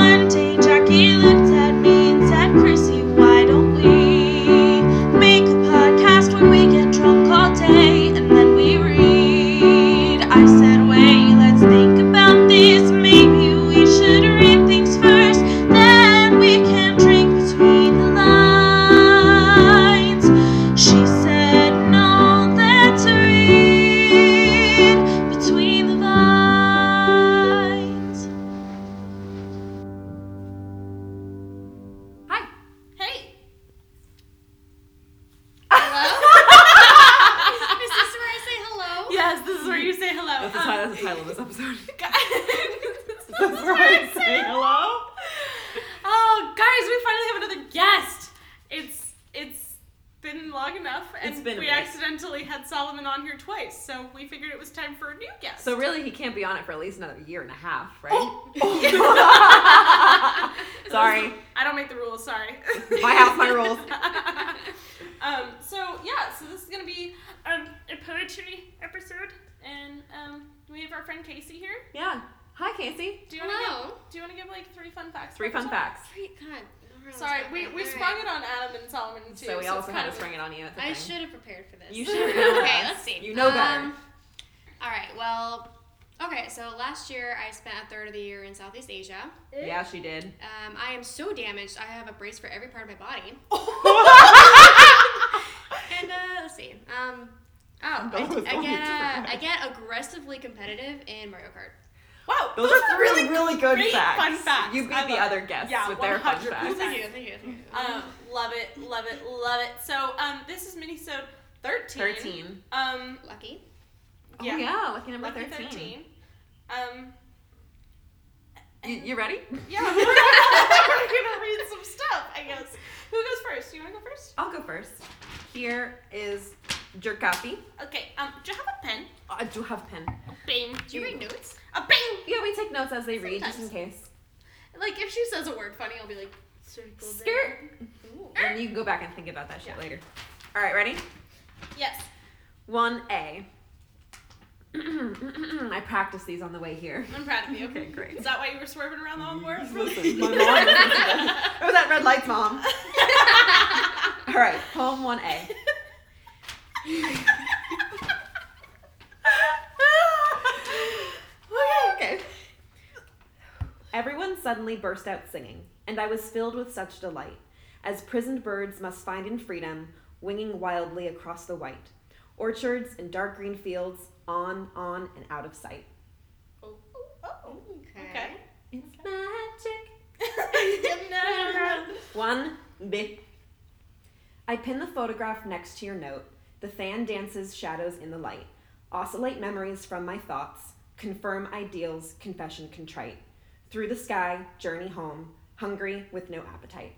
one day Hi, Casey. Do you want to Hello. give, Do you want to give like three fun facts? Three fun facts. Great, God. Alright, Sorry, we, we Alright. sprung it on Adam and Solomon too. So we it's also kind had to of- spring it on you. It's a I thing. should have prepared for this. You should have. okay, let's see. You know better. Um, all right. Well, okay. So last year I spent a third of the year in Southeast Asia. Yeah, she did. Um, I am so damaged. I have a brace for every part of my body. And uh, let's see. Um, oh, I, I get uh. I get aggressively competitive in Mario Kart. Wow, Those, those, are really, really good great facts. fun facts. You beat I the love other it. guests Yeah, with their fun 100%. facts. Thank you, thank you, thank you. Um, love it, love it, love it. So, um, this is minisode 13. 13. Um, Lucky. yeah. Oh, yeah, lucky number Lucky 13. 13. Um, You, you ready? yeah, we're gonna read some stuff, I guess. Who goes first? You wanna go first? I'll go first. Here is jerk coffee. Okay, um, do you have a pen? I do have a pen. Bing. Do you write notes? A bing! Yeah, we take notes as they read, just in case. Like if she says a word funny, I'll be like, circle Skirt. Ooh. And you can go back and think about that shit later. All right, ready? Yes. 1A. I practiced these on the way here. I'm proud of you. Okay, great. Is that why you were swerving around all the world? Listen, my mom listens to this. It was at red lights, mom. All right, poem 1A. okay, okay. Everyone suddenly burst out singing, and I was filled with such delight, as prisoned birds must find in freedom, winging wildly across the white. Orchards and dark green fields, on, on, and out of sight. Oh, oh, oh Okay. It's magic. okay. One B. I pin the photograph next to your note. The fan dances shadows in the light. Oscillate memories from my thoughts. Confirm ideals, confession contrite. Through the sky, journey home. Hungry with no appetite.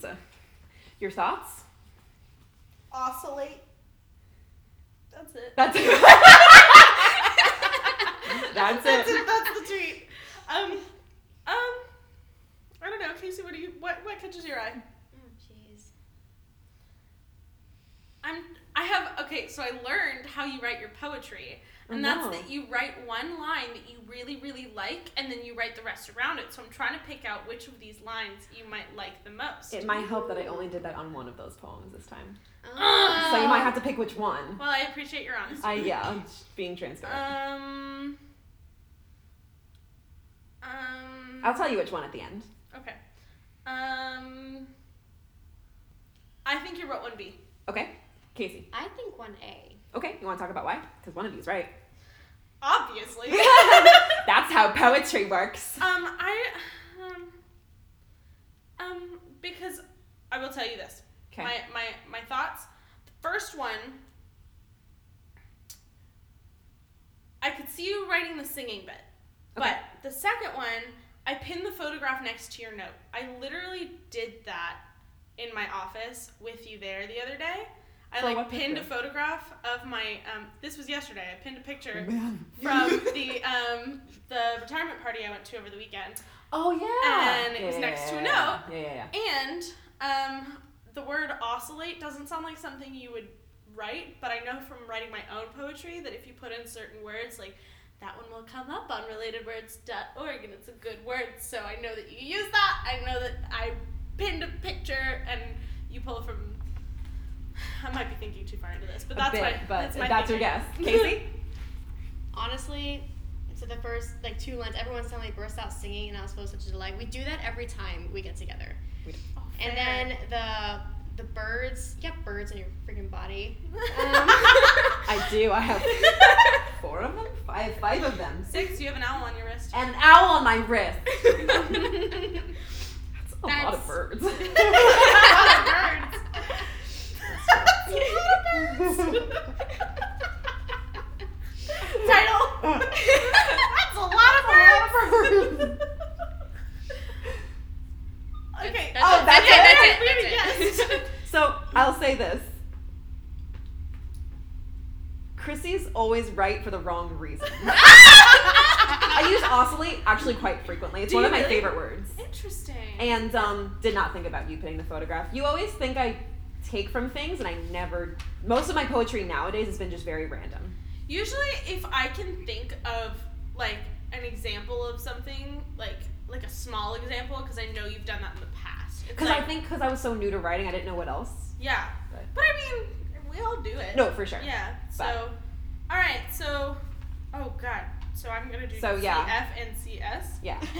Unza. Your thoughts? Oscillate. That's it. That's it. That's That's it. it. That's the tweet. Um, um, I don't know, Casey. What do you? What what catches your eye? Oh jeez. I'm. I have. Okay, so I learned how you write your poetry, and that's that you write one line that you really really like, and then you write the rest around it. So I'm trying to pick out which of these lines you might like the most. It might help that I only did that on one of those poems this time. Oh. So you might have to pick which one. well, I appreciate your honesty. I yeah, being transparent. Um. Um. I'll tell you which one at the end. Okay. Um. I think you wrote one B. Okay, Casey. I think one A. Okay, you want to talk about why? Because one of you's right. Obviously. That's how poetry works. um. I. Um. Um. Because I will tell you this. Okay. My my my thoughts. The first one. I could see you writing the singing bit, Okay. but the second one, I pinned the photograph next to your note. I literally did that in my office with you there the other day. I like pinned a photograph of my um this was yesterday. I pinned a picture Man. from the um the retirement party I went to over the weekend. Oh yeah. And it was Yeah, next to a note. Yeah, yeah, yeah. And um the word oscillate doesn't sound like something you would write, but I know from writing my own poetry that if you put in certain words, like that one will come up on relatedwords.org and it's a good word. So I know that you use that. I know that I pinned a picture and you pull from. I might be thinking too far into this, but A that's bit, my but that's, my that's your guess. Casey? Honestly, so the first like two lines, everyone suddenly burst out singing, and I was supposed to just like we do that every time we get together. Oh, And then the the birds, you have birds in your freaking body. Um, I do. I have four of them? Five, five of them. six, you have an owl on your wrist. An owl on my wrist. That's a lot of birds. That's- of birds. Title. That's a lot of birds. okay. That's Oh, it, that's that's it? it, that's it, that's it. So I'll say this. Chrissy's always right for the wrong reason. I use oscillate actually quite frequently. It's Do one of my really? favorite words. Interesting. And um, did not think about you putting the photograph. You always think I take from things, and I never. Most of my poetry nowadays has been just very random. Usually, if I can think of like an example of something, like like a small example, because I know you've done that in the past. Because like, I think because I was so new to writing, I didn't know what else. yeah, But- but I mean, we all do it. No, for sure. Yeah. So, But- all right. So, oh god. So I'm gonna do So, yeah. CF and CS. Yeah.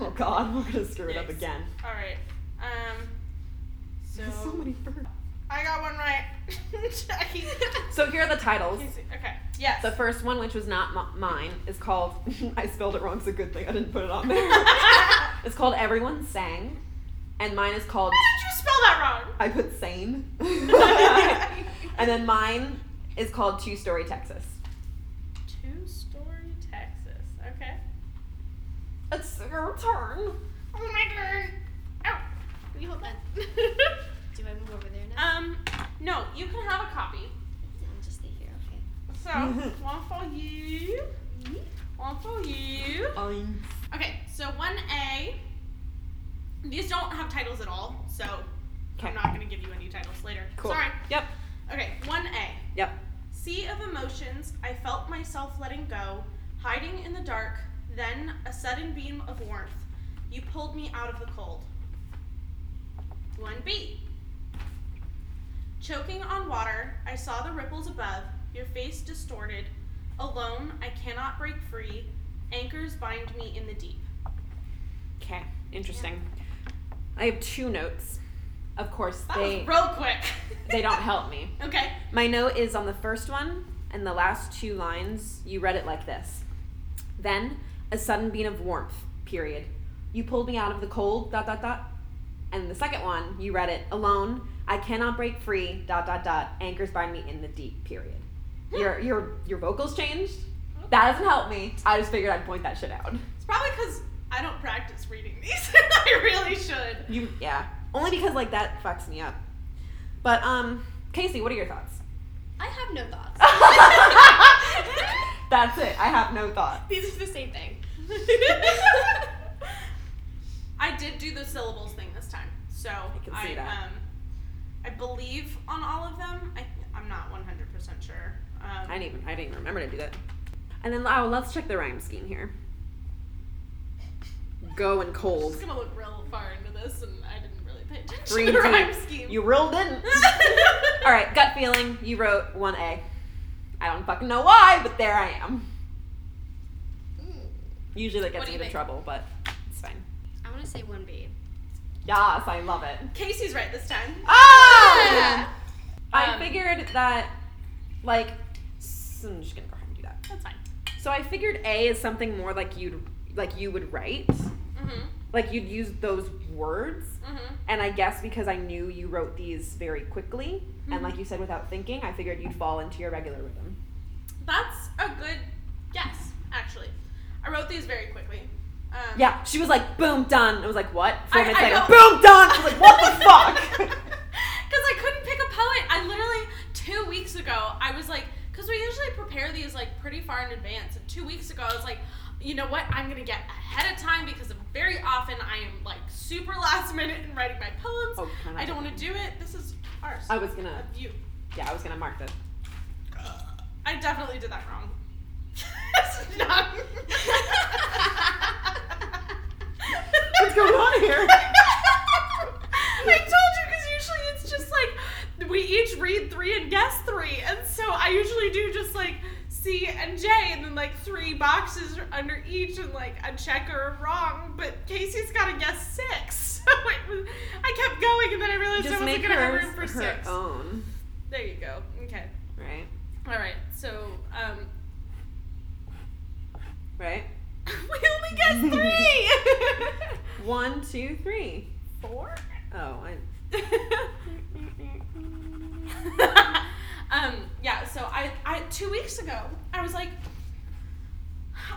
Oh God, we're gonna screw it up again. All right. Um. So, There's so many birds. I got one right. Jackie. So here are the titles. Okay. Yes. The first one, which was not m- mine, is called. I spelled it wrong. It's a good thing I didn't put it on there. it's called Everyone Sang, and mine is called. Why did you spell that wrong? I put sane. and then mine is called Two Story Texas. Two story Texas. Okay. It's your turn. Oh my turn. Ow. Will you hold that? Do I move over there now? Um, no, you can have a copy. I'll just stay here. Okay. So, one for you. One for you. Okay, so 1A. These don't have titles at all, so Okay. I'm not going to give you any titles later. Cool. Sorry. Yep. Okay, 1A. Yep. Sea of emotions, I felt myself letting go, hiding in the dark, then a sudden beam of warmth. You pulled me out of the cold. 1B. Choking on water, I saw the ripples above, your face distorted. Alone, I cannot break free. Anchors bind me in the deep. Okay. Interesting. I have two notes. Of course, That they real quick. they don't help me. Okay. My note is on the first one, and the last two lines, you read it like this. Then, a sudden beam of warmth, period. You pulled me out of the cold, dot, dot, dot. And the second one, you read it, alone, I cannot break free, dot, dot, dot, anchors bind me in the deep, period. Your, your, your vocals changed? That doesn't help me. I just figured I'd point that shit out. It's probably because I don't practice reading these. I really should. You, yeah. Only because, like, that fucks me up. But, um, Casey, what are your thoughts? I have no thoughts. That's it. I have no thought. These are the same thing. I did do the syllables thing so I can see that. um, I believe on all of them. I I'm not one hundred percent sure. Um, I didn't even I didn't even remember to do that. And then oh, let's check the rhyme scheme here. Go and cold. I'm cold. just gonna look real far into this, and I didn't really pay attention Green to the rhyme tea. scheme. You real didn't. All right, gut feeling. You wrote one A. I don't fucking know why, but there I am. Usually that gets do me you into think? trouble, but it's fine. I want to say 1B. Yes, I love it. Casey's right this time. Ah! I Um, figured that, like, I'm just gonna go ahead and do that. That's fine. So I figured A is something more like you'd like you would write, Mhm. like you'd use those words. Mhm. And I guess because I knew you wrote these very quickly, and Mhm. like you said, without thinking, I figured you'd fall into your regular rhythm. That's a good guess, actually. I wrote these very quickly. Um, Yeah, she was like, "Boom, done." I was like, "What?" Four I- minutes I later, know. "Boom, done." I was like, "What the fuck?" Because I couldn't pick a poet. I literally, two weeks ago, I was like, because we usually prepare these like pretty far in advance. And two weeks ago, I was like, you know what? I'm going to get ahead of time because very often I am like super last minute in writing my poems. Oh, I I don't want to do it. This is ours. I was gonna. You. Yeah, I was gonna mark this. I definitely did that wrong. What's going on here? I told you because usually it's just like we each read three and guess three, and so I usually do just like C and J, and then like three boxes under each, and like a check or a wrong. But Casey's got to guess six, so it was, I kept going, and then I realized I wasn't gonna have room for her six. own, There you go. Okay. right? All right. So um, Right. we only guessed three. One, two, three. Four. Oh, I. um, yeah, so I, I two weeks ago I was like,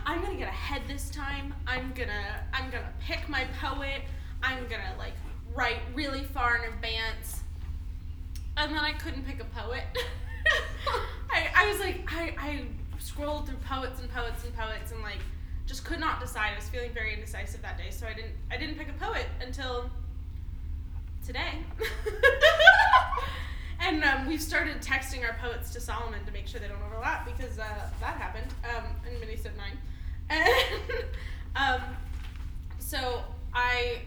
I'm gonna get ahead this time. I'm gonna I'm gonna pick my poet. I'm gonna like write really far in advance. And then I couldn't pick a poet. I, I was like I, I scrolled through poets and poets and poets and like just could not decide. I was feeling very indecisive that day, so I didn't I didn't pick a poet until today. and um, we've started texting our poets to Solomon to make sure they don't overlap because uh, that happened um, in Minisode 9. And um, so I,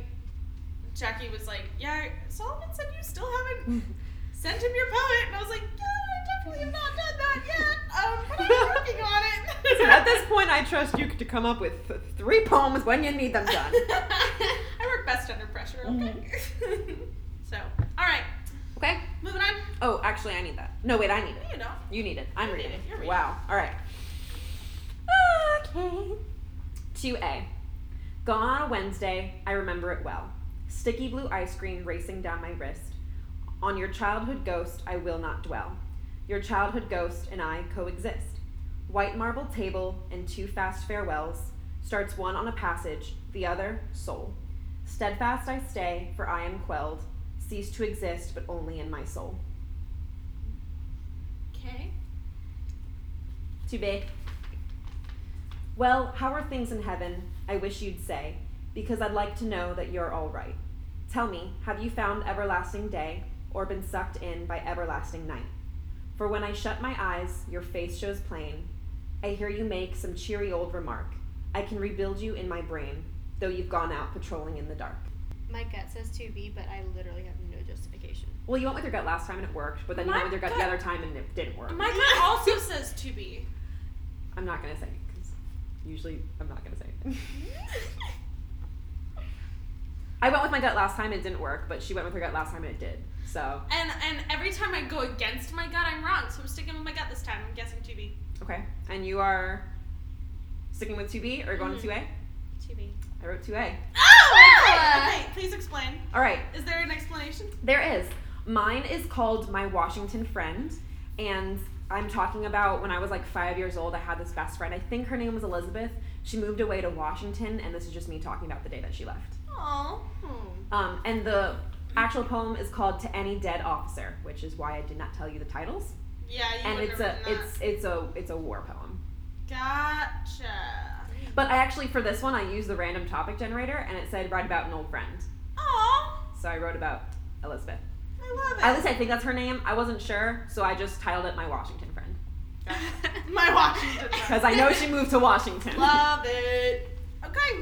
Jackie was like, Yeah, Solomon said you still haven't sent him your poet. And I was like, Yeah, definitely have not done that yet. Um, but I'm working on it. So at this point, I trust you to come up with three poems when you need them done. I work best under pressure, okay? so, all right, Okay. moving on. Oh, actually, I need that. No, wait, I need it. You know. You need it. I'm You reading. it. You're reading. Wow. All right. Okay. 2A. Gone on a Wednesday, I remember it well. Sticky blue ice cream racing down my wrist. On your childhood ghost, I will not dwell. Your childhood ghost and I coexist. White marble table and two fast farewells. Starts one on a passage, the other, soul. Steadfast I stay, for I am quelled. Cease to exist, but only in my soul. Okay. Too big. Well, how are things in heaven? I wish you'd say, because I'd like to know that you're all right. Tell me, have you found everlasting day, or been sucked in by everlasting night? For when I shut my eyes, your face shows plain. I hear you make some cheery old remark. I can rebuild you in my brain, though you've gone out patrolling in the dark. My gut says 2B, but I literally have no justification. Well, you went with your gut last time and it worked, but then you went with your gut the other time and it didn't work. My gut also says to be. I'm not gonna say because usually I'm not gonna say. it. I went with my gut last time it didn't work, but she went with her gut last time and it did. So And and every time I go against my gut, I'm wrong. So I'm sticking with my gut this time. I'm guessing 2B. okay, and you are sticking with two B or going mm-hmm. to two A? 2B. I wrote two A. Oh! Ah! Okay, okay, please explain. All right, Is there an explanation? there is. Mine is called my Washington friend, and I'm talking about when I was like five years old. I had this best friend. I think her name was Elizabeth. She moved away to Washington, and this is just me talking about the day that she left. Oh. Um, and the actual poem is called "To Any Dead Officer," which is why I did not tell you the titles. Yeah, you and it's a it's it's a it's a war poem. Gotcha. But I actually for this one I used the random topic generator, and it said write about an old friend. Aw, So I wrote about Elizabeth. I love it. At least I think that's her name. I wasn't sure, so I just titled it my Washington friend My Washington. because I know she moved to Washington. Love it. Okay.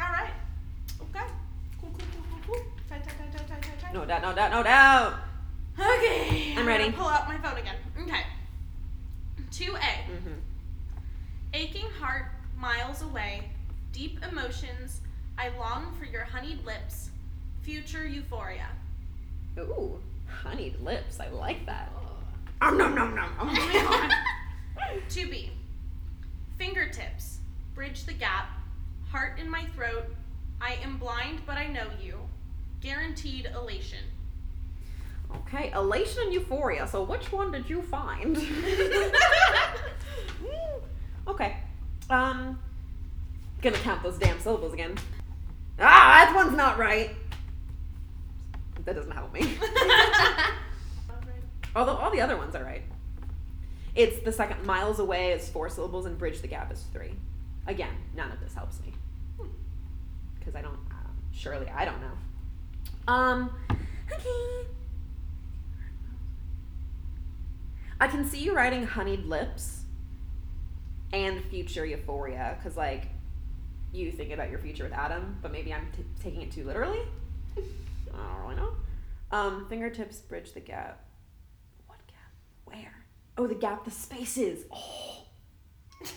All right. Okay. Cool, cool, cool, cool, cool. Tight, tight, tight, tight, tight, tight, tight. No doubt, no doubt, no doubt. Okay. I'm ready. gonna Pull out my phone again. Okay. 2A. hmm Aching heart, miles away. Deep emotions. I long for your honeyed lips. Future euphoria. Ooh, honeyed lips. I like that. Um, nom, nom, nom. Oh my God. 2B. Fingertips. Bridge the gap. Heart in my throat. I am blind, but I know you. Guaranteed elation. Okay, elation and euphoria. So which one did you find? okay. Um, gonna count those damn syllables again. Ah, that one's not right. That doesn't help me. Although all the other ones are right. It's the second miles away is four syllables and bridge the gap is three. Again, none of this helps me because I don't. Uh, surely I don't know. Um. Okay. I can see you writing honeyed lips and future euphoria because, like, you think about your future with Adam, but maybe I'm t- taking it too literally. I don't really know. Um, fingertips bridge the gap. What gap? Where? Oh, the gap, the spaces. Oh. Is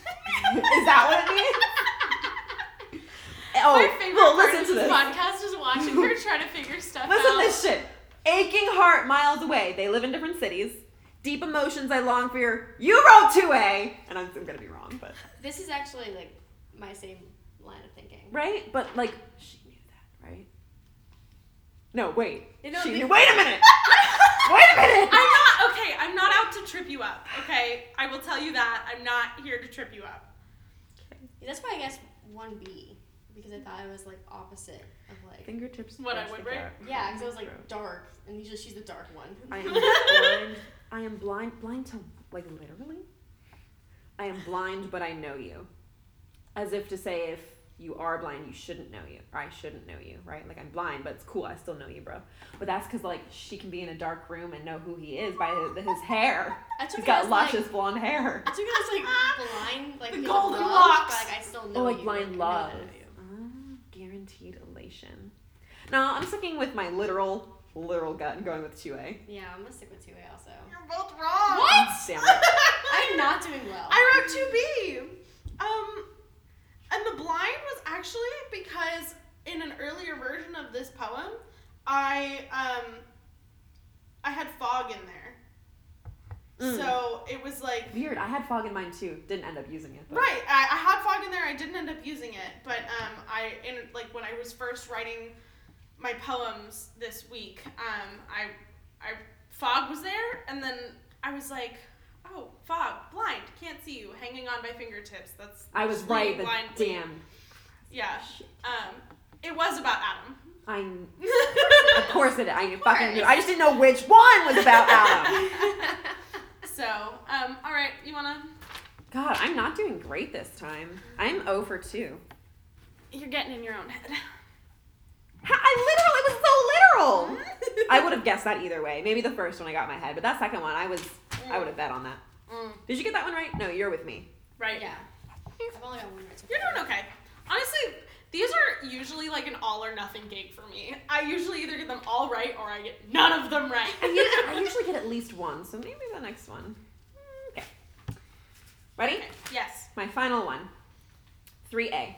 that what it means? Oh, My favorite well, listen to this this. podcast is watching her try to figure stuff Listen out. to this shit. Aching heart miles away. They live in different cities. Deep emotions I long for your. You wrote 2A! And I'm, I'm gonna be wrong, but. This is actually like my same line of thinking. Right? But, like, she knew that, right? No, wait. You know, she knew. Wait a minute! wait a minute! I'm not okay. I'm not out to trip you up. Okay, I will tell you that. I'm not here to trip you up. Okay. That's why I guess one B because I thought it was like opposite of like Fingertips. What I touch would the write? yeah because it was like dark and usually she's the dark one. I am blind. I am blind. Blind to, like, literally? I am blind, but I know you. As if to say, if you are blind, you shouldn't know you. Or I shouldn't know you, right? Like, I'm blind, but it's cool. I still know you, bro. But that's because, like, she can be in a dark room and know who he is by his, his hair. I took He's it got as, like- luscious blonde hair. I took it as like blind, like The golden of love, locks. But like I still know Oh, like you. blind I know love. that I know you. Ah, guaranteed elation. No, I'm sticking with my literal, literal gut and going with 2A. Yeah, I'm gonna stick with two A also. You're both wrong. What? Damn it. I'm not doing well. I wrote two B. Um, and the blind was actually because in an earlier version of this poem, I um, I had fog in there. Mm. So it was like Weird. I had fog in mine too. Didn't end up using it. But. Right, I, I had fog in there. I didn't end up using it, but um, I in like when I was first writing my poems this week, um, I I fog was there, and then I was like, oh, fog, blind, can't see you, hanging on by fingertips. That's I was right, leading but blindly. damn. Yeah, um, it was about Adam. I of course it. I fucking knew. I just didn't know which one was about Adam. so, um, all right, you wanna? God, I'm not doing great this time. I'm 0 for 2. You're getting in your own head. Ha- I literally, it was so literal. I would have guessed that either way. Maybe the first one I got in my head, but that second one, I was, I would have bet on that. Mm, Did you get that one right? No, you're with me. right. yeah. I've only got one right so You're far. doing okay. Honestly, these are usually like an all or nothing gig for me. I usually either get them all right or I get none of them right. I usually, get at least one, so maybe the next one. Okay. Ready? Okay, Yes. My final one. 3A.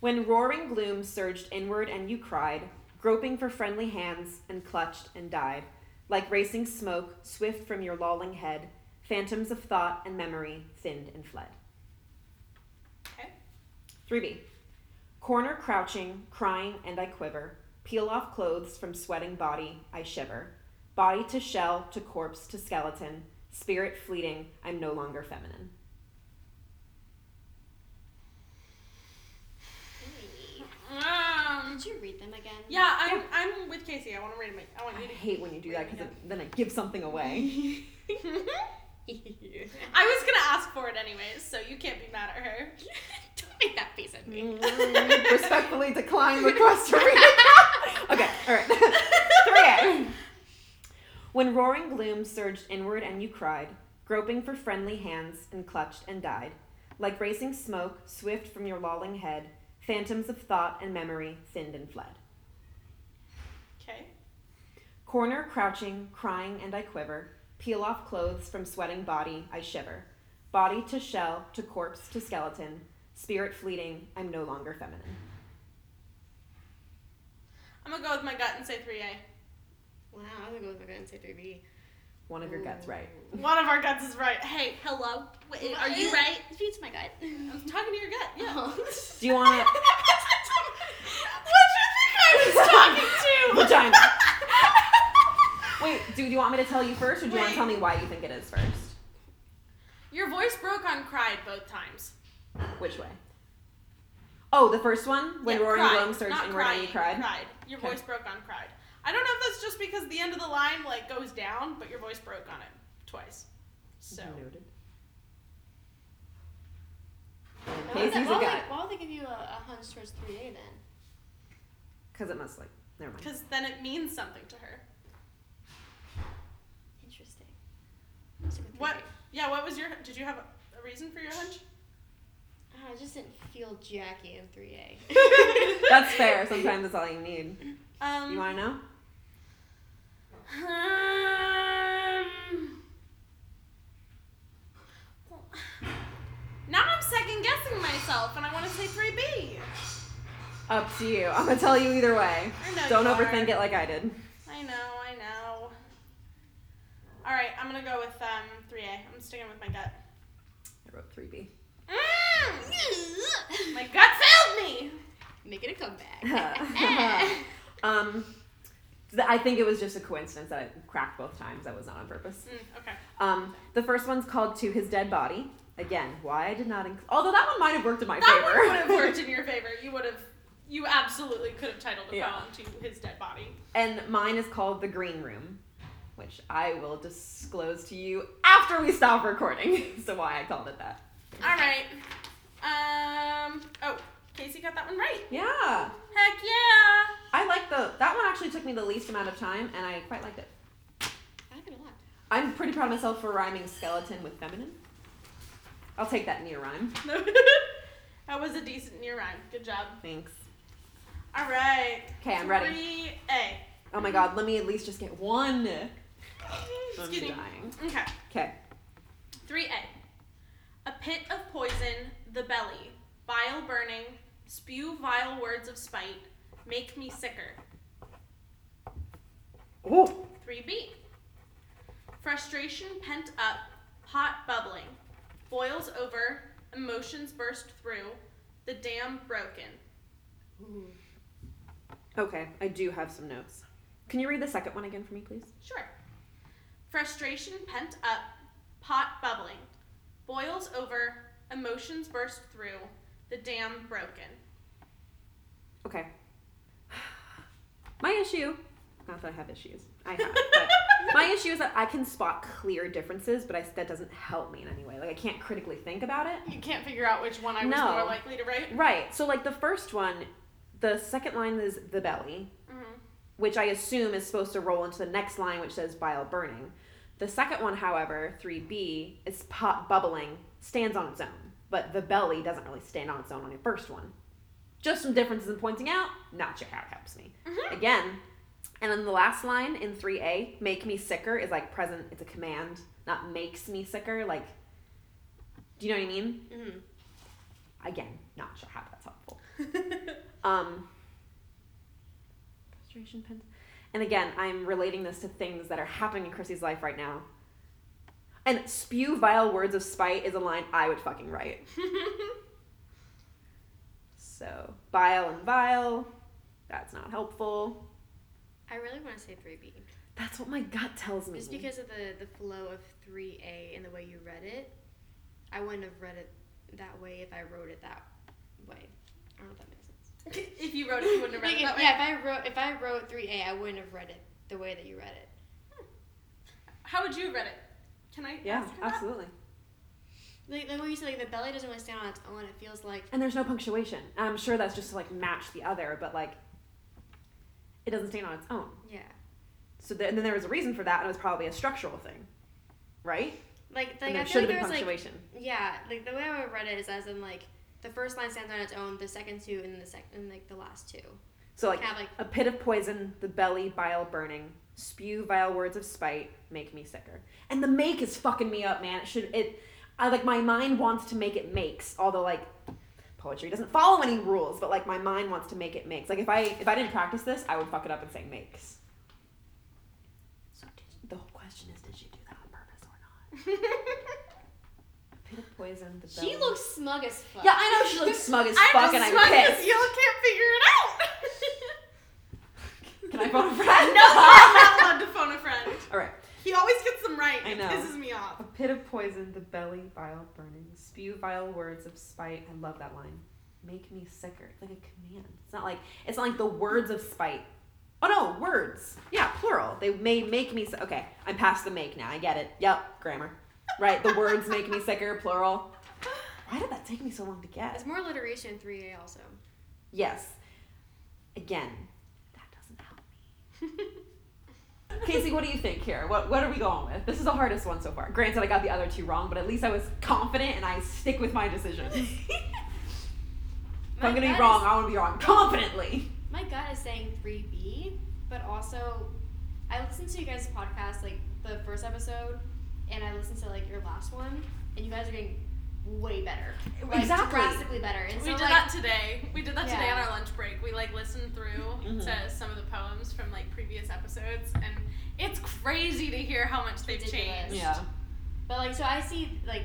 When roaring gloom surged inward and you cried, groping for friendly hands and clutched and died, like racing smoke swift from your lolling head, phantoms of thought and memory thinned and fled. Okay. 3B. Corner crouching, crying, and I quiver. Peel off clothes from sweating body, I shiver. Body to shell, to corpse, to skeleton. Spirit fleeting, I'm no longer feminine. Um, Did you read them again? yeah, I'm, I'm with Casey. I want to read them. I want I you to. hate when you do that because then I give something away. I was gonna ask for it anyways, so you can't be mad at her. Don't make that face at me. Mm, Respectfully decline request to read okay, all right. 3A. When roaring gloom surged inward and you cried, groping for friendly hands and clutched and died, like racing smoke swift from your lolling head, phantoms of thought and memory thinned and fled. Okay. Corner crouching, crying, and I quiver. Peel off clothes from sweating body, I shiver. Body to shell, to corpse, to skeleton. Spirit fleeting, I'm no longer feminine. I'm gonna go with my gut and say 3A. Wow, I'm gonna go with my gut and say 3B. One of your guts right. One of our guts is right. Hey, hello. Wait, are you right? It beats my gut. I'm talking to your gut. Yeah. Uh-huh. Do you want to? what do you think I was talking to? Vagina. Wait, do, do you want me to tell you first, or do you want to tell me why you think it is first? Your voice broke on cried both times. Which way? Oh, the first one when Yeah, roaring cried, gloom surged not inward and you crying, cried. Cried. Your Okay. voice broke on cried. I don't know if that's just because the end of the line like goes down, but your voice broke on it twice. So Noted. Why would, Casey's they, a why, would they, why would they give you a, a hunch towards 3A then? Because it must like. Never mind. because then it means something to her. Interesting. What? Yeah. What was your? Did you have a, a reason for your hunch? Oh, I just didn't feel Jackie in 3A. That's fair. Sometimes that's all you need. Um. You want to know? Um, now I'm second guessing myself, and I want to say 3B. Up to you. I'm gonna tell you either way. Don't overthink are. it like I did. I know, I know. All right, I'm gonna go with um 3A. I'm sticking with my gut. I wrote 3B. Mm, my gut failed me. Making a comeback. um, I think it was just a coincidence that I cracked both times. That was not on purpose. Mm, okay. Um, the first one's called "To His Dead Body." Again, why I did not. Inc- Although that one might have worked in my That favor. one would have worked in your favor. You would have. You absolutely could have titled a Yeah. poem to his dead body. and mine is called "The Green Room," which I will disclose to you after we stop recording. so why I called it that. All right. Um. Oh, Casey got that one right. Yeah, Heck yeah. I like the that one. Actually, took me the least amount of time, and I quite liked it. I like it a lot. I'm pretty proud of myself for rhyming skeleton with feminine. I'll take that near rhyme. that was a decent near rhyme. Good job. Thanks. All right. Okay, I'm ready. Three A. Oh my god, let me at least just get one. Excuse me. I'm dying. Okay. Okay. Three A. A pit of poison, the belly, bile burning, spew vile words of spite, make me sicker. Oh. 3B. Frustration pent up, pot bubbling, boils over, emotions burst through, the dam broken. Okay, I do have some notes. Can you read the second one again for me, please? Sure. Frustration pent up, pot bubbling, boils over, emotions burst through, the dam broken. Okay. My issue, not that I have issues, I have, but my issue is that I can spot clear differences, but I, that doesn't help me in any way. Like, I can't critically think about it. You can't figure out which one I was No. more likely to write. Right, so like the first one, the second line is the belly, hmm which I assume is supposed to roll into the next line, which says bile burning. The second one, however, 3b, is pot bubbling, stands on its own, but the belly doesn't really stand on its own on the first one. Just some differences in pointing out, not sure how it helps me. Mhm. Again, and then the last line in 3a, make me sicker, is like present, it's a command, not makes me sicker. Like, do you know what I mean? Mm-hmm. Again, not sure how that's helpful. Um, frustration pens. And again, I'm relating this to things that are happening in Chrissy's life right now. And spew vile words of spite is a line I would fucking write. So, bile and vile, that's not helpful. I really want to say 3B. That's what my gut tells me. Just because of the, the flow of 3A and the way you read it, I wouldn't have read it that way if I wrote it that way. I don't know if that makes. if you wrote it, you wouldn't have read Like, it if, that way. yeah, if I wrote if I wrote 3A, I wouldn't have read it the way that you read it. Hmm. How would you have read it? Can I? Yeah, ask her that? absolutely. Like, like what you said, like the belly doesn't really stand on its own. It feels like And there's no punctuation. And I'm sure that's just to like match the other, but like it doesn't stand on its own. yeah, So th- and then there was a reason for that, and it was probably a structural thing, right? like like and I there feel should like have there been was like punctuation. yeah, like the way I would read it is as in like the first line stands on its own, the second two, and the second, and like the last two. so like kind of like a pit of poison, the belly bile burning, spew vile words of spite, make me sicker. And the make is fucking me up, man. It should it. I like my mind wants to make it makes, although like poetry doesn't follow any rules, but like my mind wants to make it makes. Like if I if I didn't practice this, I would fuck it up and say makes. So did, the whole question is, did she do that on purpose or not? Pit of poison, the belly. she looks smug as fuck. Yeah, I know she looks smug as I'm fuck, just and I'm smug 'cause pissed. y'all can't figure it out. Can I phone a friend? no, I'm not allowed to phone a friend. All right. He always gets them right. I know. It pisses me off. A pit of poison, the belly bile burning, spew vile words of spite. I love that line. Make me sicker. It's like a command. It's not like it's not like the words of spite. Oh no, words. Yeah, plural. They may make me. Okay, I'm past the make now. I get it. Yep, grammar. Right. The words make me sicker. Plural. Why did that take me so long to get? It's more alliteration in 3A also. Yes. Again, that doesn't help me. Casey, what do you think here? What what are we going with? This is the hardest one so far. Granted, I got the other two wrong, but at least I was confident and I stick with my decisions. If My I'm gonna be wrong, is- I want to be wrong confidently. My gut is saying 3B, but also I listened to you guys' podcast, like the first episode, and I listened to like your last one, and you guys are getting way better. Like, Exactly. Drastically better. And we so, did like, that today. We did that today on our lunch break. We like listened through Mhm. to some of the poems from like previous episodes, and it's crazy to hear how much they've Ridiculous. changed. Yeah. But like, so I see like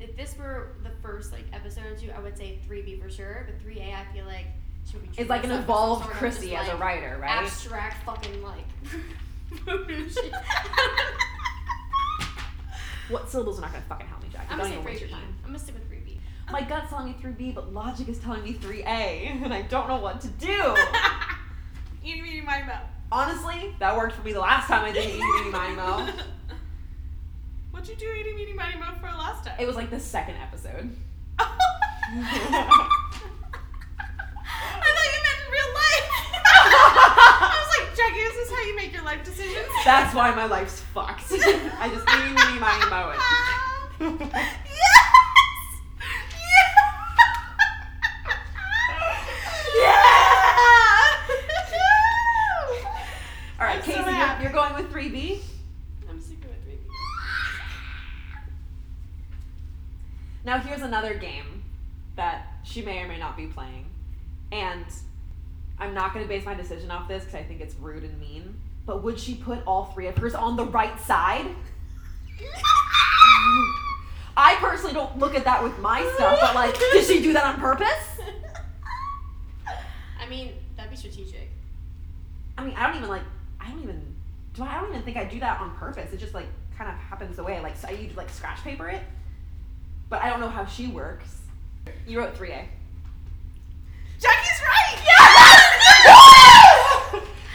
if this were the first like episode or two, I would say 3B for sure, but 3A I feel like she would be. It's like an dressed up as some evolved sort of Chrissy just, as a writer, right? Abstract fucking like. What syllables are not gonna fucking help me, Jack? I'm Don't gonna say waste 3B. your time. I'm gonna stick with 3B. My gut's telling me 3B, but logic is telling me 3A, and I don't know what to do. Eeny, meeny, miny, mo. Honestly, that worked for me the last time I did eeny, meeny, miny, mo. What'd you do, eeny, meeny, miny, mo for last time? It was like the second episode. I thought you meant in real life. I was like, Jackie, is how you make your life decisions? That's why my life's fucked. I just eeny, meeny, miny, mo it. yes! All right, I'm so Casey, you're, you're going with 3B? I'm sticking with 3B. Now here's another game that she may or may not be playing, and I'm not going to base my decision off this because I think it's rude and mean. But would she put all three of hers on the right side? I personally don't look at that with my stuff, but like, did she do that on purpose? I mean, that'd be strategic. I mean, I don't even like. I don't even. Do I? I don't even think I do that on purpose. It just like kind of happens the way. Like so I you like scratch paper it, but I don't know how she works. You wrote three A. Jackie's right!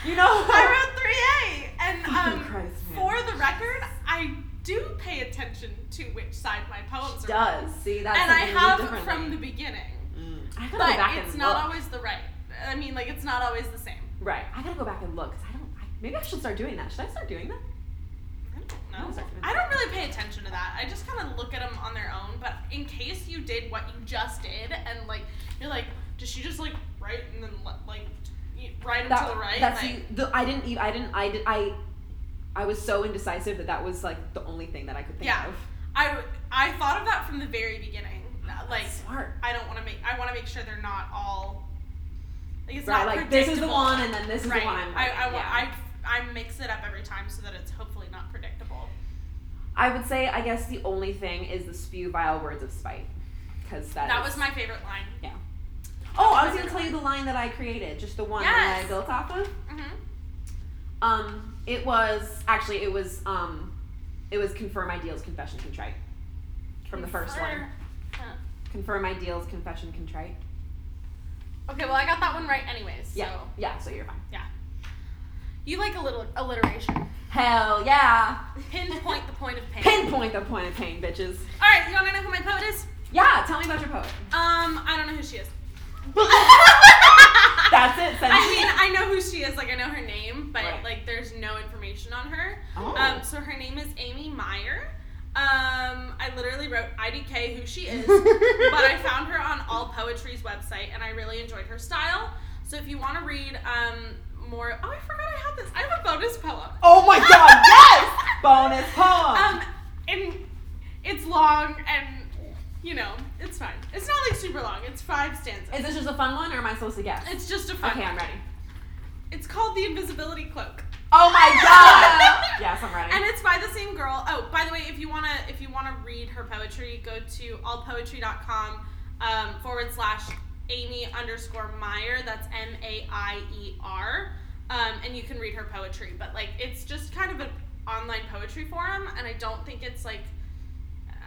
You know. I wrote 3A. And Fucking um, Christ, for the record, I do pay attention to which side my poems She are. does. See, that's and I something we do have from the beginning. Mm. I gotta go But back it's and not look. always the right. I mean, like, it's not always the same. right. I gotta go back and look because I don't. I, maybe I should start doing that. Should I start doing that? I don't know. I don't really pay attention to that. I just kind of look at them on their own. But in case you did what you just did, and like you're like, does she just like write and then like write That, to the right? That's like, the, the. I didn't. I didn't. I did. I. I was so indecisive that that was like the only thing that I could think Yeah. of. I thought of that from the very beginning. Like Smart. I don't want to make. I want to make sure they're not all. Like it's Right. not Like this is the one, and then this is right. the one. I'm I I, yeah. I I mix it up every time so that it's hopefully not predictable. I would say, I guess the only thing is the spew vile words of spite, because that. that is- was my favorite line. Oh, I was gonna tell you the line that I created, just the one that I built off of. hmm Um, it was actually it was um, it was confirm ideals, confession, contrite. From the first one, confirm ideals, confession, contrite. Okay, well I got that one right anyways. So Yeah, yeah. So you're fine. Yeah. You like a little alliteration. Hell yeah! Pinpoint the point of pain. Pinpoint the point of pain, bitches. All right, you want to know who my poet is? Yeah, tell me about your poet. Um, I don't know who she is. That's it. Send I mean, I know who she is. Like I know her name, but Right. like there's no information on her. Oh. Um, so her name is Amy Maier. Um, I literally wrote IDK who she is, but I found her on All Poetry's website, and I really enjoyed her style. So if you want to read um more, oh I forgot I had this. I have a bonus poem. oh my god! Yes. Bonus poem. Um, and it's long, and you know it's fine. It's not like super long. It's five stanzas. is this just a fun one, or am I supposed to guess? It's just a fun. Okay, one. I'm ready. It's called the Invisibility Cloak. Oh my god! yes, I'm ready. and it's by the same girl. Oh, by the way, if you wanna if you wanna read her poetry, go to allpoetry.com um, forward slash Amy underscore Maier. That's M A I E R, um, and you can read her poetry. But like, it's just kind of an online poetry forum, and I don't think it's like.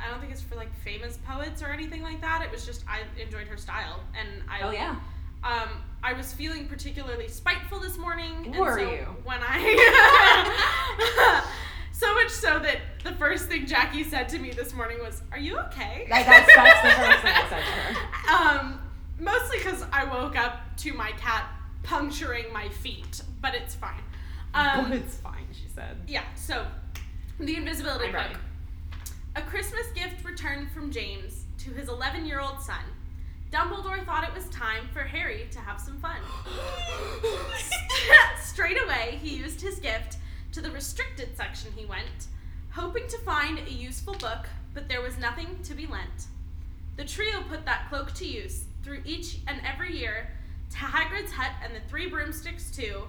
I don't think it's for like famous poets or anything like that. It was just I enjoyed her style, and I oh yeah. um, I was feeling particularly spiteful this morning. and Were so you? When I. so much so that the first thing Jackie said to me this morning was, Are you okay? That, that's, that's the first thing I said to her. Um, mostly because I woke up to my cat puncturing my feet, but it's fine. Um, but it's fine, she said. yeah. So, the invisibility cloak. A Christmas gift returned from James to his 11-year-old son. Dumbledore thought it was time for Harry to have some fun. Straight away, he used his gift to the restricted section he went, hoping to find a useful book, but there was nothing to be lent. The trio put that cloak to use through each and every year to Hagrid's hut and the Three Broomsticks too,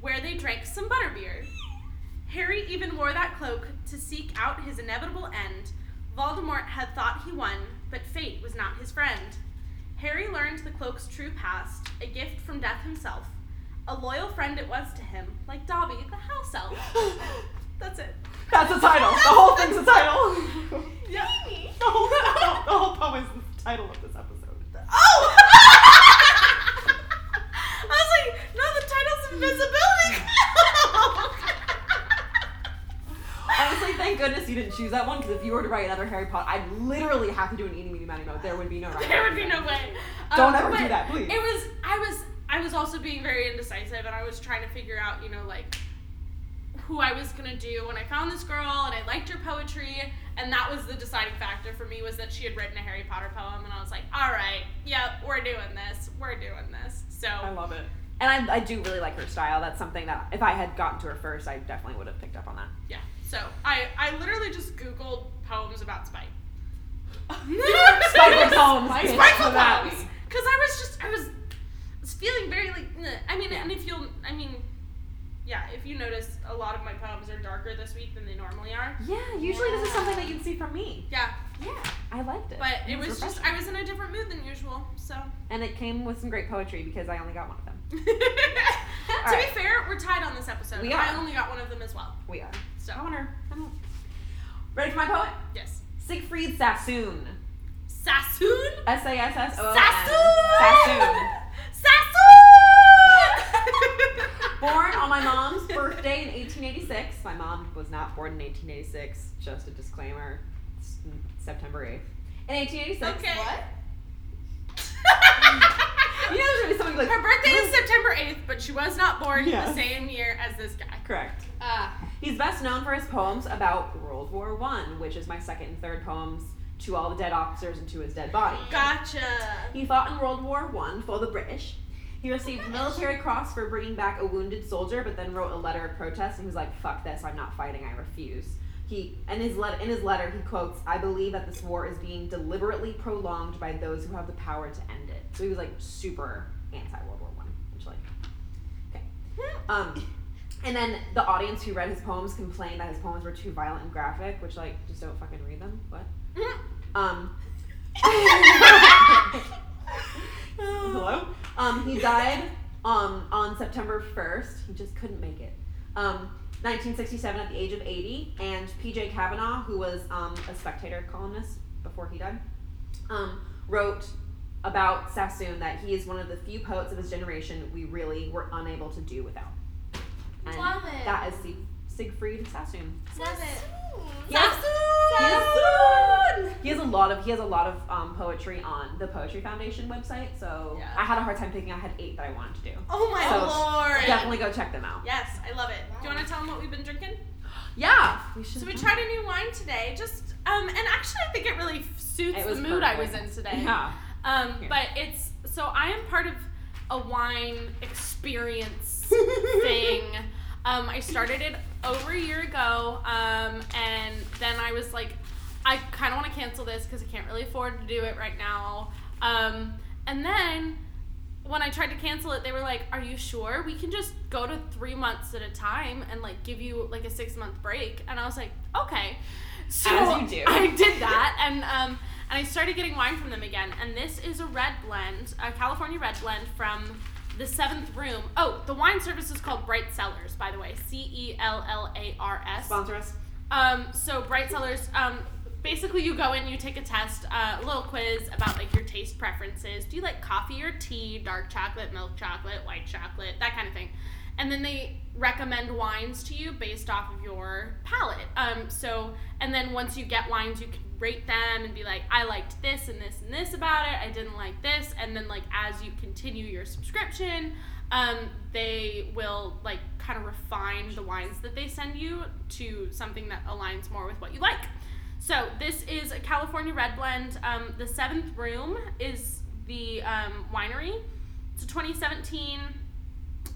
where they drank some butterbeer. Harry even wore that cloak to seek out his inevitable end. Voldemort had thought he won, but fate was not his friend. Harry learned the cloak's true past, a gift from death himself. A loyal friend it was to him, like Dobby, the house elf. That's it. That's the title. The whole thing's the title. Yeah. the, whole, the whole poem is the title of this episode. Oh! I was like, no, the title's Invisibility thank goodness you didn't choose that one because if you were to write another Harry Potter, I'd literally have to do an eeny meeny miny mo. There would be no right. there would be no way. Don't Um, ever do that, please. It was I was I was also being very indecisive and I was trying to figure out, you know, like who I was gonna do when I found this girl and I liked her poetry and that was the deciding factor for me was that she had written a Harry Potter poem and I was like, Alright, yep, we're doing this. We're doing this. So I love it. And I, I do really like her style. That's something that if I had gotten to her first, I definitely would have picked up on that. yeah. So I I literally just Googled poems about spite. Spiteful poems, bitch, Spiteful poems. me. Because I was just I was, was feeling very like "Nah." I mean and if you'll I mean yeah if you notice a lot of my poems are darker this week than they normally are. Yeah, usually this is something that you'd see from me. Yeah, Yeah. I liked it. but it was just refreshing. I was in a different mood than usual. So and it came with some great poetry because I only got one of them. to be fair, we're tied on this episode. We I only got one of them as well. We are. So I don't. Ready for my poet? yes, Siegfried Sassoon. Sassoon. S A S S O N. Sassoon. Sassoon. Sassoon. Born on my mom's birthday in 1886. My mom was not born in 1886. Just a disclaimer. September 8th. In 1886. Okay. What? You know, there's something like Her birthday is September 8th, but she was not born Yes. the same year as this guy. Correct. Ah. He's best known for his poems about World War One, which is my second and third poems to all the dead officers and to his dead body. Gotcha. He fought in World War One for the British. He received a military cross for bringing back a wounded soldier, but then wrote a letter of protest and he was like, "Fuck this! I'm not fighting. I refuse." He in his letter in his letter he quotes, "I believe that this war is being deliberately prolonged by those who have the power to end it." So he was like super anti World War One, which like, okay. Um, and then the audience who read his poems complained that his poems were too violent and graphic, which like just don't fucking read them. What? Um. Hello. Um, he died um on September first. He just couldn't make it. Um, 1967 at the age of 80, and P.J. Kavanagh, who was um a Spectator columnist before he died, um wrote about Sassoon that he is one of the few poets of his generation we really were unable to do without. And Love it. that is Sieg- Siegfried Sassoon. Love it. He has, he, has, he has a lot of he has a lot of um, poetry on the Poetry Foundation website. So Yeah. I had a hard time picking. I had eight that I wanted to do. Oh my So, lord. Definitely go check them out. Yes, I love it. Do you want to tell them what we've been drinking? Yeah, we should. So we tried a new wine today. Just um, and actually I think it really suits It the was mood I was in today. Yeah. Um, Here. but it's so I am part of a wine experience thing. Um, I started it over a year ago, um, and then I was like, I kind of want to cancel this because I can't really afford to do it right now. Um, and then when I tried to cancel it, they were like, "Are you sure? We can just go to three months at a time and like give you like a six month break." And I was like, "Okay." So As you do. I did that, and um, and I started getting wine from them again. And this is a red blend, a California red blend from the Seventh Room. Oh, the wine service is called Bright Cellars, by the way. C E L L A R S. Sponsor us. Um, so Bright Cellars, um, basically you go in, you take a test, uh, a little quiz about like your taste preferences. Do you like coffee or tea, dark chocolate, milk chocolate, white chocolate, that kind of thing. and then they recommend wines to you based off of your palate. Um, so, and then once you get wines, you can rate them and be like, I liked this and this and this about it. I didn't like this. And then, like, as you continue your subscription, um, they will like kind of refine the wines that they send you to something that aligns more with what you like. So this is a California red blend. Um, the Seventh Room is the um, winery. It's a 2017,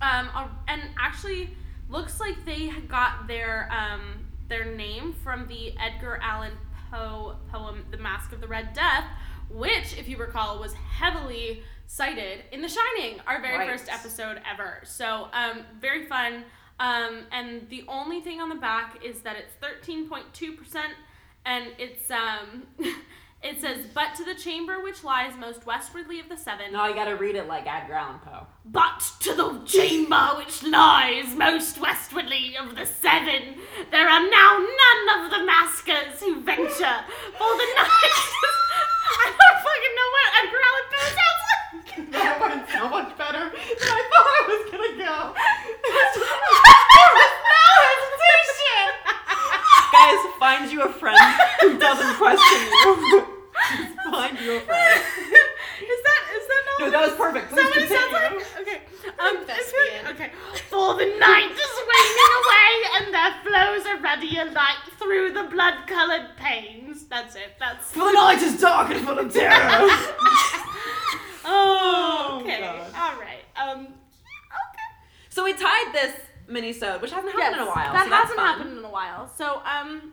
um, and actually looks like they got their um, their name from the Edgar Allan Poe poem "The Masque of the Red Death," which, if you recall, was heavily cited in The Shining, our very Right. first episode ever. So um, very fun. Um, and the only thing on the back is that it's 13.2 percent and it's um it says but to the chamber which lies most westwardly of the seven No, you gotta read it like Edgar Allan Poe. but to the chamber which lies most westwardly of the seven there are now none of the maskers who venture for the night i don't fucking know what edgar allan poe sounds like That went so much better than I thought I was gonna go. Find you a friend who doesn't question you. Just find you a friend. is that is that not No, that was perfect. Is that Please what it sounds continue. like? Okay. Um, I feel Thespian. like- okay. For the night is waning away, and there flows a ruddier light through the blood-colored panes. That's it. That's. For the night is dark and full of terror. Oh. Oh, Okay. God. All right. Um. Okay. so we tied this mini-sode, which hasn't happened in a while. That so hasn't fun. happened in a while. So um.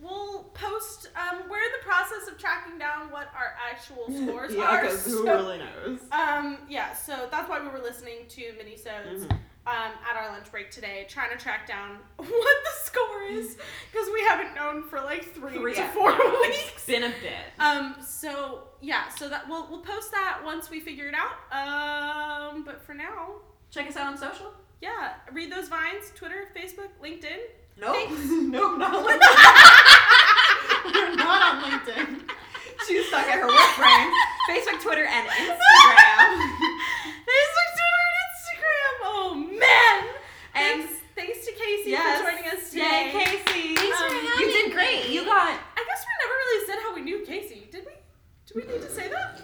We'll post. Um, we're in the process of tracking down what our actual scores Yeah, are. because who so- really knows? Um, yeah, so that's why we were listening to minisodes Mhm. um, at our lunch break today, trying to track down what the score is because we haven't known for like three, Three to yeah, four yeah, weeks. It's been a bit. Um, so yeah, so that we'll we'll post that once we figure it out. Um, but for now, Check us out on social. yeah, read those vines: Twitter, Facebook, LinkedIn. Nope. Nope, not LinkedIn. We're not on LinkedIn. She's stuck at her work brain. Facebook, Twitter, and Instagram. Facebook, Twitter, and Instagram. Oh man! And- thanks, thanks to Casey Yes. for joining us today. Yay, Casey. Thanks for Um, having You did great. me. You got. I guess we never really said how we knew Casey, did we? Do we need to say that?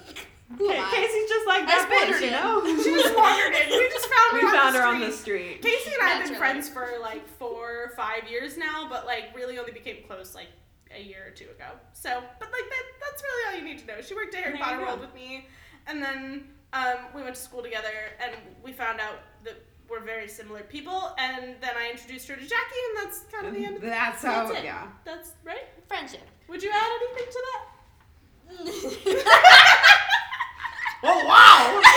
Who? Casey's just like I that bitch, you know? She just wandered in. We just found her. We on found the her on the street. street. Casey and I have been friends for like four, five years now, but like really only became close like a year or two ago. So, but like that, that's really all you need to know. She worked at Harry There you Potter. World with me, and then um, we went to school together, and we found out that we're very similar people. And then I introduced her to Jackie, and that's kind of the end. Of That's how- how, That's it. yeah. That's right. Friendship. Would you add anything to that? Oh, wow! I